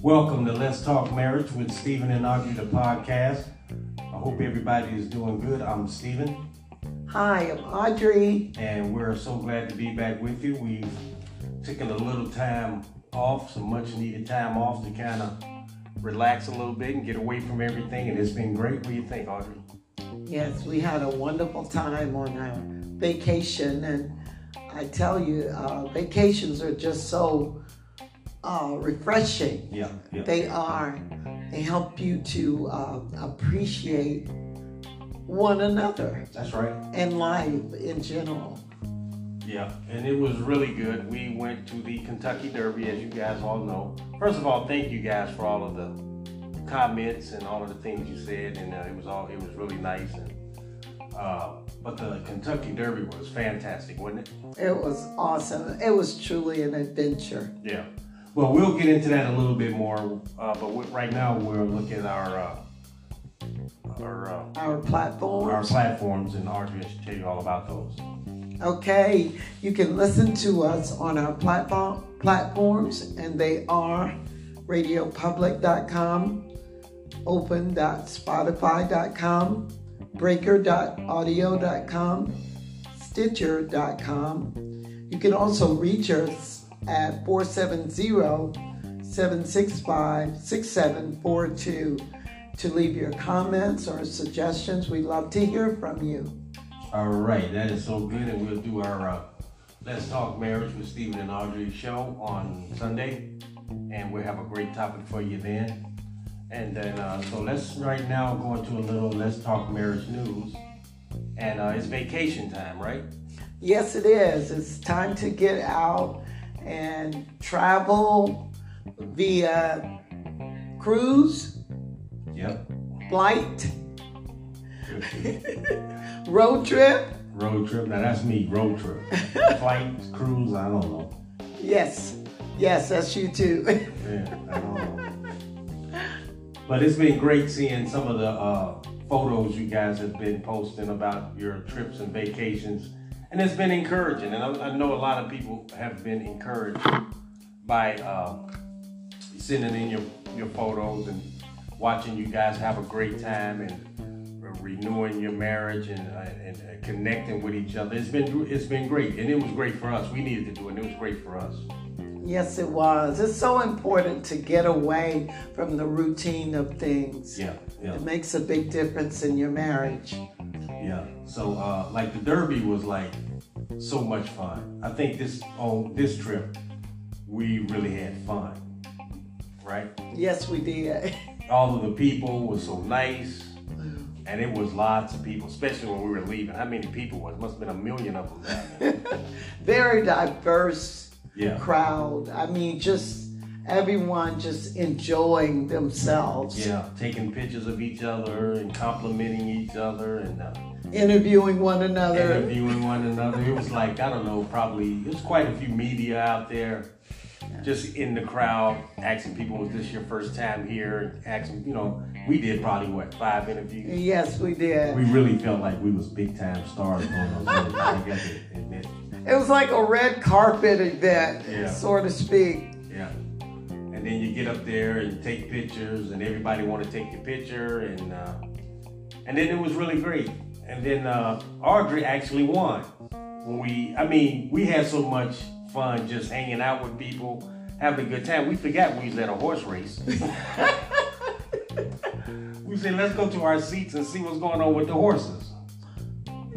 Welcome to Let's Talk Marriage with Stephen and Audrey, the podcast. I hope everybody is doing good. I'm Stephen. Hi, I'm Audrey. And we're so glad to be back with you. We've taken a little time off, some much needed time off to kind of relax a little bit and get away from everything. And it's been great. What do you think, Audrey? Yes, we had a wonderful time on our vacation. And I tell you, uh, vacations are just so uh, refreshing. Yeah, yeah. They are. They help you to uh, appreciate one another. That's right. And life in general. Yeah, and it was really good. We went to the Kentucky Derby, as you guys all know. First of all, thank you guys for all of the comments and all of the things you said, and uh, it was all it was really nice. And uh, but the Kentucky Derby was fantastic, wasn't it? It was awesome. It was truly an adventure. Yeah. Well, we'll get into that a little bit more, uh, but right now we're looking at our uh, our uh, our platforms. Our platforms, and Audrey should tell you all about those. Okay, you can listen to us on our platform platforms, and they are radiopublic.com, open.spotify.com, breaker.audio.com, stitcher.com. You can also reach us at 470-765-6742 to leave your comments or suggestions. We'd love to hear from you. All right, that is so good, and we'll do our uh, Let's Talk Marriage with Stephen and Audrey show on Sunday, and we'll have a great topic for you then. And then, uh, so let's right now go into a little Let's Talk Marriage news, and uh, it's vacation time, right? Yes, it is. It's time to get out and travel via cruise, yep, flight road trip. Road trip. Now that's me. Road trip. Flight, cruise. I don't know. Yes, yes, that's you too. yeah, I don't know. But it's been great seeing some of the uh, photos you guys have been posting about your trips and vacations, and it's been encouraging. And I, I know a lot of people have been encouraged by uh, sending in your your photos and watching you guys have a great time and renewing your marriage and, uh, and uh, connecting with each other. It's been it's been great, and it was great for us. We needed to do it. and It was great for us. Yes, it was. It's so important to get away from the routine of things. Yeah, yeah. It makes a big difference in your marriage. Yeah. So, uh, like the Derby was like so much fun. I think this on this trip we really had fun. Right? Yes, we did. All of the people were so nice and it was lots of people, especially when we were leaving. How many people was? Must have been a million of them. Very diverse yeah. crowd. I mean, just everyone just enjoying themselves. Yeah, taking pictures of each other and complimenting each other and uh, interviewing one another. Interviewing one another. It was like I don't know, probably it was quite a few media out there just in the crowd, asking people, was this your first time here? Asking, you know, we did probably what five interviews. Yes, we did. We really felt like we was big time stars going on. I got to admit. It was like a red carpet event, yeah. so to speak. Yeah. And then you get up there and take pictures, and everybody want to take your picture, and uh, and then it was really great. And then uh, Audrey actually won. When we, I mean, we had so much fun just hanging out with people, having a good time. We forgot we was at a horse race. we said, let's go to our seats and see what's going on with the horses.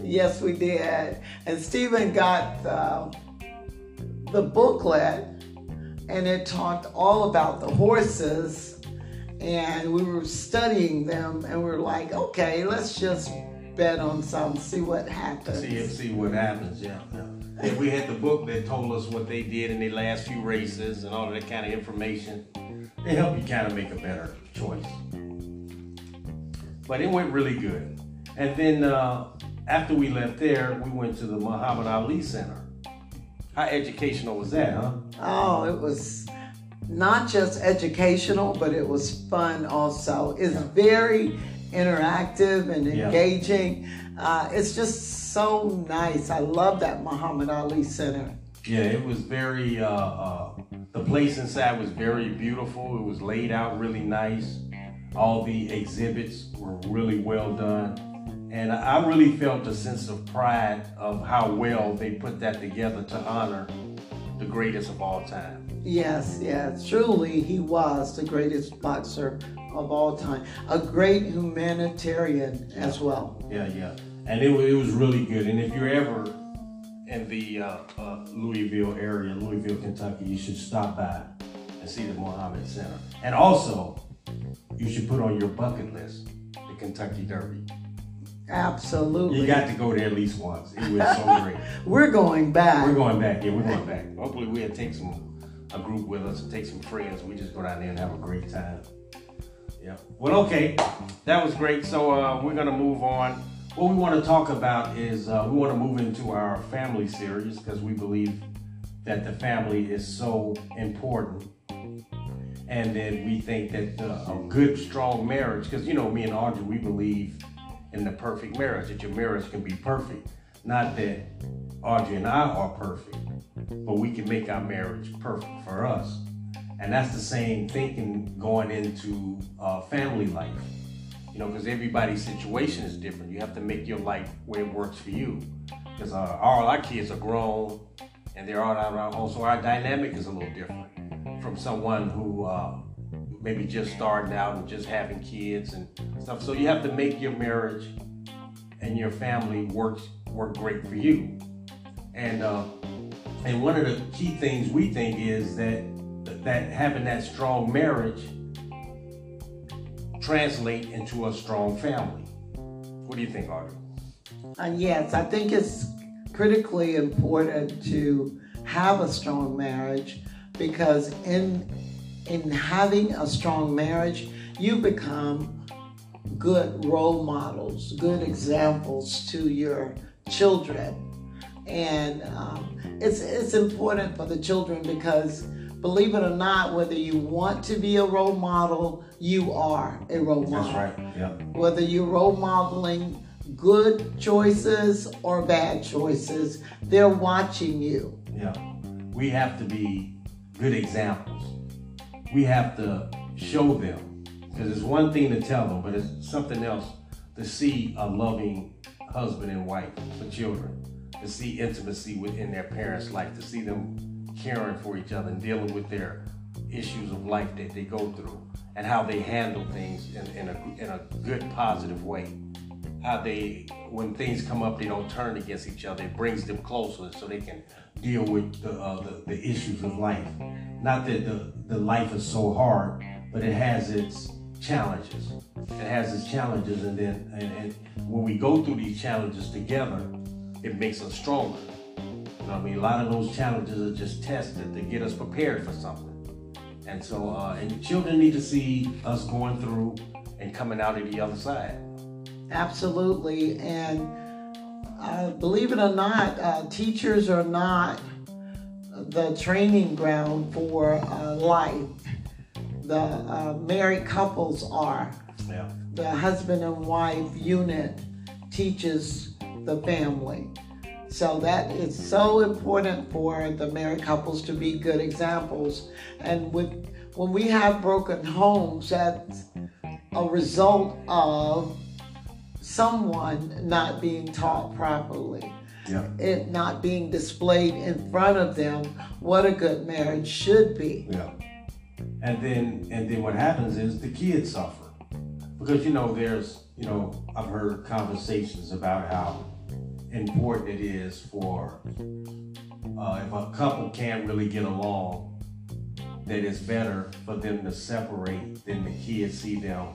Yes, we did. And Stephen got the, the booklet, and it talked all about the horses. And we were studying them, and we were like, okay, let's just bet on some, see what happens. See, see what happens, yeah. And we had the book that told us what they did in their last few races and all of that kind of information. It helped you kind of make a better choice. But it went really good. And then uh, after we left there, we went to the Muhammad Ali Center. How educational was that, huh? Oh, it was not just educational, but it was fun also. It's very interactive and engaging. Yeah. Uh, it's just so nice. I love that Muhammad Ali Center. Yeah, it was very. Uh, uh, the place inside was very beautiful. It was laid out really nice. All the exhibits were really well done, and I really felt a sense of pride of how well they put that together to honor the greatest of all time. Yes, yes, truly, he was the greatest boxer of all time. A great humanitarian as well. Yeah, yeah, and it, it was really good. And if you're ever in the uh, uh, Louisville area, Louisville, Kentucky, you should stop by and see the Muhammad Center. And also, you should put on your bucket list the Kentucky Derby. Absolutely. You got to go there at least once. It was so great. we're going back. We're going back. Yeah, we're going back. Hopefully, we'll take some a group with us and take some friends. We just go down there and have a great time. Yeah. Well, okay, that was great. So uh, we're gonna move on. What we want to talk about is uh, we want to move into our family series because we believe that the family is so important, and then we think that uh, a good, strong marriage. Because you know, me and Audrey, we believe in the perfect marriage. That your marriage can be perfect. Not that Audrey and I are perfect, but we can make our marriage perfect for us. And that's the same thinking going into uh, family life. You know, because everybody's situation is different. You have to make your life where it works for you. Because uh, all our kids are grown and they're all around. so our dynamic is a little different from someone who uh, maybe just starting out and just having kids and stuff. So you have to make your marriage and your family work work great for you. And uh, and one of the key things we think is that that having that strong marriage translate into a strong family. What do you think, Audrey? Uh, yes, I think it's critically important to have a strong marriage because in in having a strong marriage, you become good role models, good examples to your children, and um, it's it's important for the children because believe it or not, whether you want to be a role model, you are a role model. That's right. Yeah. Whether you're role modeling good choices or bad choices, they're watching you. Yeah. We have to be good examples. We have to show them. Because it's one thing to tell them, but it's something else to see a loving husband and wife for children, to see intimacy within their parents' life, to see them caring for each other and dealing with their issues of life that they go through and how they handle things in, in, a, in a good, positive way. How they, when things come up, they don't turn against each other. It brings them closer so they can deal with the, uh, the, the, issues of life. Not that the, the life is so hard, but it has its challenges. It has its challenges, and then and, and when we go through these challenges together, it makes us stronger. You know I mean? A lot of those challenges are just tested to get us prepared for something. And so, uh, and children need to see us going through and coming out of the other side. Absolutely. And uh, believe it or not, uh, teachers are not the training ground for uh, life. The uh, married couples are. Yeah. The husband and wife unit teaches the family. So that is so important for the married couples to be good examples. And with when we have broken homes, that's a result of someone not being taught properly. Yeah. It not being displayed in front of them what a good marriage should be. Yeah. And then and then what happens is the kids suffer. Because you know, there's you know, I've heard conversations about how important it is for uh, if a couple can't really get along, that it's better for them to separate than the kids see them,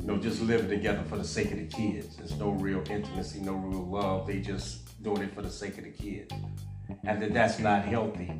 you know, just living together for the sake of the kids. There's no real intimacy, no real love. They just doing it for the sake of the kids, and that that's not healthy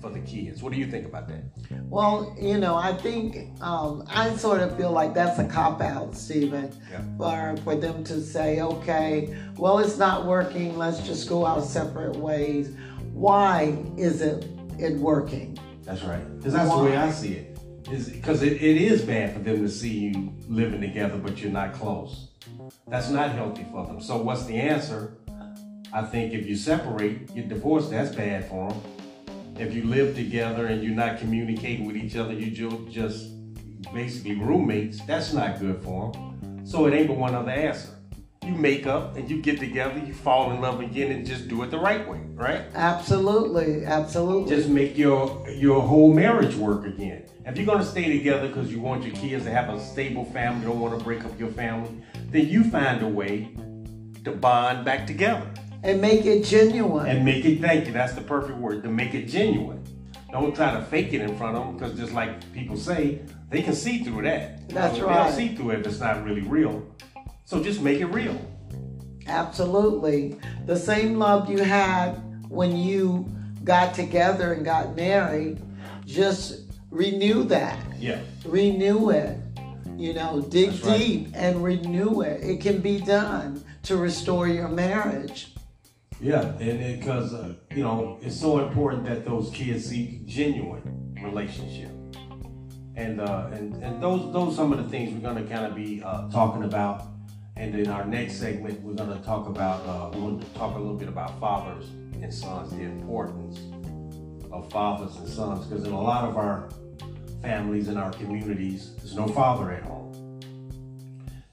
for the kids. What do you think about that? Well, you know, I think um, I sort of feel like that's a cop out, Stephen, Yeah. for for them to say, okay, well, it's not working. Let's just go our separate ways. Why isn't it working? That's right. Because that's the way I see it. Is because it, it is bad for them to see you living together, but you're not close. That's not healthy for them. So what's the answer? I think if you separate, get divorced, that's bad for them. If you live together and you're not communicating with each other, you just basically roommates, that's not good for them. So it ain't but one other answer. You make up and you get together, you fall in love again and just do it the right way, right? Absolutely, absolutely. Just make your your whole marriage work again. If you're gonna stay together because you want your kids to have a stable family, don't want to break up your family, then you find a way to bond back together. And make it genuine. And make it, thank you, that's the perfect word, to make it genuine. Don't try to fake it in front of them because just like people say, they can see through that. That's right. They'll see through it if it's not really real. So just make it real. Absolutely. The same love you had when you got together and got married, just renew that. Yeah. Renew it. You know, dig That's deep and renew it. It can be done to restore your marriage. Yeah, and because uh, you know it's so important that those kids see genuine relationship, and uh, and and those those some of the things we're going to kind of be uh, talking about, and in our next segment we're going to talk about uh, we're going to talk a little bit about fathers and sons, the importance of fathers and sons, because in a lot of our families and our communities, there's no father at home.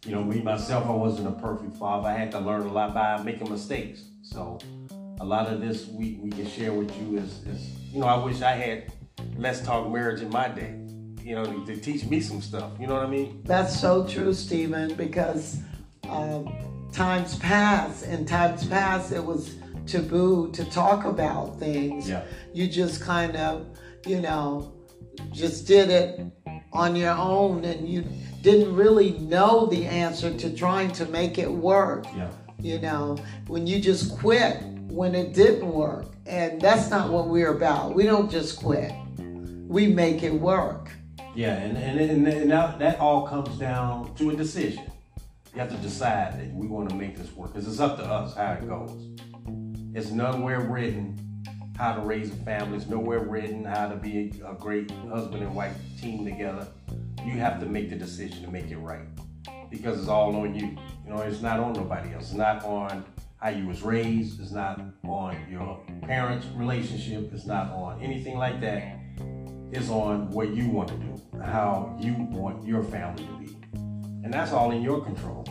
You know, me myself, I wasn't a perfect father. I had to learn a lot by making mistakes. So a lot of this we, we can share with you is, is, you know, I wish I had Let's Talk Marriage in my day, you know, to, to teach me some stuff. You know what I mean? That's so true, Stephen, because um, times past, in times past, it was taboo to talk about things. Yeah. You just kind of, you know, just did it on your own and you didn't really know the answer to trying to make it work. Yeah. You know, when you just quit when it didn't work. And that's not what we're about. We don't just quit, we make it work. Yeah, and, and, and, and that, that all comes down to a decision. You have to decide that we want to make this work because it's up to us how it goes. It's nowhere written how to raise a family. It's nowhere written how to be a, great husband and wife team together. You have to make the decision to make it right because it's all on you. You know, it's not on nobody else. It's not on how you was raised. It's not on your parents' relationship. It's not on anything like that. It's on what you want to do, how you want your family to be. And that's all in your control.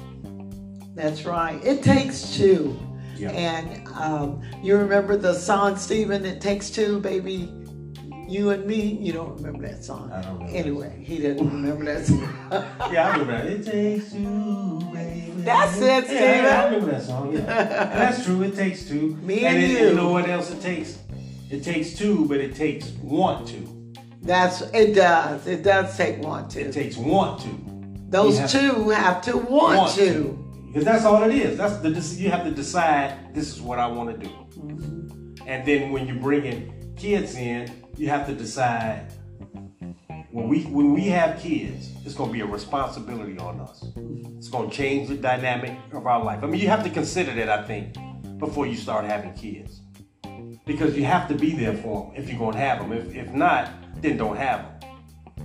That's right. It takes two. Yeah. And um, you remember the song, Stephen, It Takes Two, baby, you and me? You don't remember that song. I don't remember Anyway, he didn't remember that song. Yeah, I remember that. It takes two, baby. That's it, Yeah, yeah, I remember that song. Yeah, that's true. It takes two. Me and it- you. You know what else it takes? It takes two, but it takes want to. That's it does. It does take one It takes want to. Those have- two have to want, Want to. Because that's all it is. That's the you have to decide this is what I want to do. Mm-hmm. And then when you're bringing kids in, you have to decide when we when we have kids, it's going to be a responsibility on us. It's going to change the dynamic of our life. I mean, you have to consider that I think before you start having kids, because you have to be there for them if you're going to have them. If if not, then don't have them.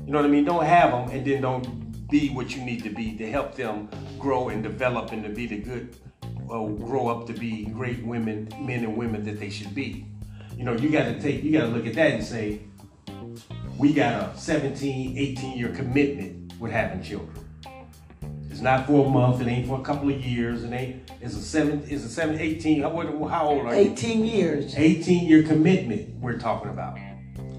You know what I mean? Don't have them and then don't be what you need to be to help them grow and develop and to be the good, uh, grow up to be great women, men and women that they should be. You know, you got to take, you got to look at that and say, we got a 17, 18 year commitment with having children. It's not for a month, it ain't for a couple of years, it ain't, it's a seven, it's a seven, 18, how, how old are you? 18 years. 18 year commitment we're talking about.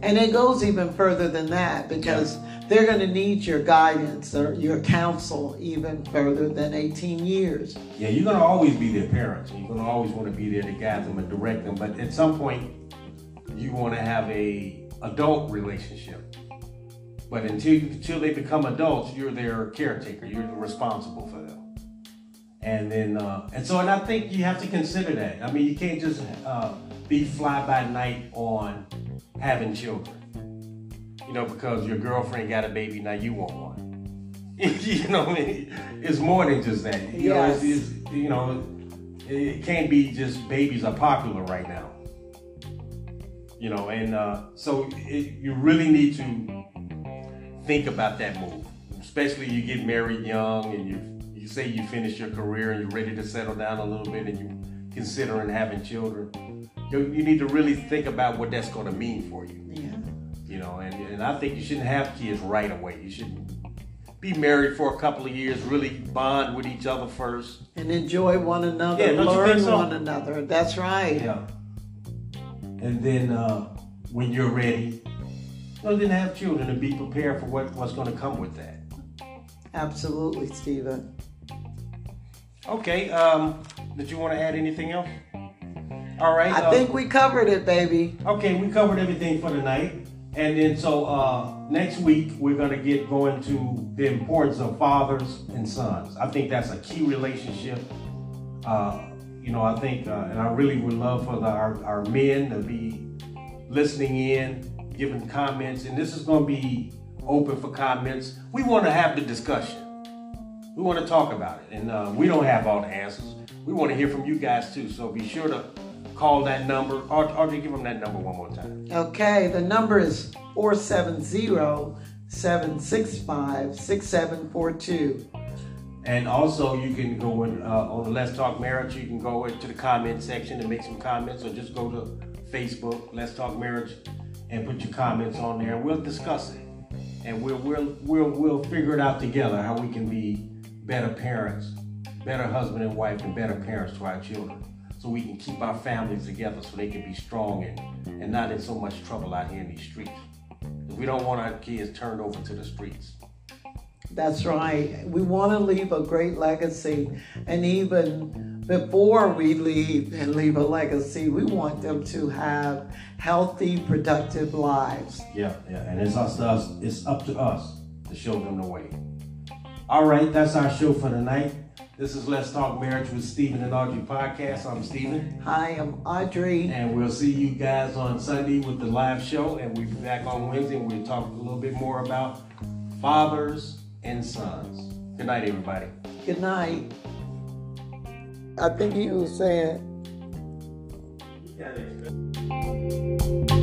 And it goes even further than that because they're going to need your guidance or your counsel even further than 18 years. Yeah, you're gonna always be their parents. You're gonna always want to be there to guide them and direct them. But at some point, you want to have a adult relationship. But until until they become adults, you're their caretaker. You're responsible for them. And then, uh, and so, and I think you have to consider that. I mean, you can't just uh, be fly by night on having children. You know, because your girlfriend got a baby, now you want one. you know, what I mean? it's more than just that. You know, it's, Yes. it's, you know, it can't be just babies are popular right now. You know, and uh, so it, you really need to think about that move, especially you get married young and you you say you finish your career and you're ready to settle down a little bit and you considering having children, you, you need to really think about what that's going to mean for you. Yeah. You know, and, and I think you shouldn't have kids right away. You should be married for a couple of years, really bond with each other first. And enjoy one another, Yeah, learn so? one another. That's right. Yeah. And then uh, when you're ready, know, then have children and be prepared for what, what's going to come with that. Absolutely, Stephen. Okay. Um, did you want to add anything else? All right. I uh, think we covered it, baby. Okay, we covered everything for tonight. And then so uh, next week we're gonna get going to the importance of fathers and sons. I think that's a key relationship. Uh, you know, I think, uh, and I really would love for the, our, our men to be listening in, giving comments, and this is gonna be open for comments. We want to have the discussion. We want to talk about it, and uh, we don't have all the answers. We want to hear from you guys too. So be sure to call that number, or, or give them that number one more time. Okay, the number is 470-765-6742. And also, you can go in, uh, on the Let's Talk Marriage. You can go into the comment section and make some comments, or just go to Facebook, Let's Talk Marriage, and put your comments on there. We'll discuss it, and we'll we'll we'll we'll figure it out together how we can be better parents, better husband and wife, and better parents to our children, so we can keep our families together, so they can be strong and and not in so much trouble out here in these streets. We don't want our kids turned over to the streets. That's right. We want to leave a great legacy. And even before we leave and leave a legacy, we want them to have healthy, productive lives. Yeah, yeah, and it's us, us. It's up to us to show them the way. All right, that's our show for tonight. This is Let's Talk Marriage with Stephen and Audrey podcast. I'm Stephen, Hi, I'm Audrey. and we'll see you guys on Sunday with the live show, and we'll be back on Wednesday. and We'll talk a little bit more about fathers and sons. Good night, everybody. Good night. I think he was saying. Yeah,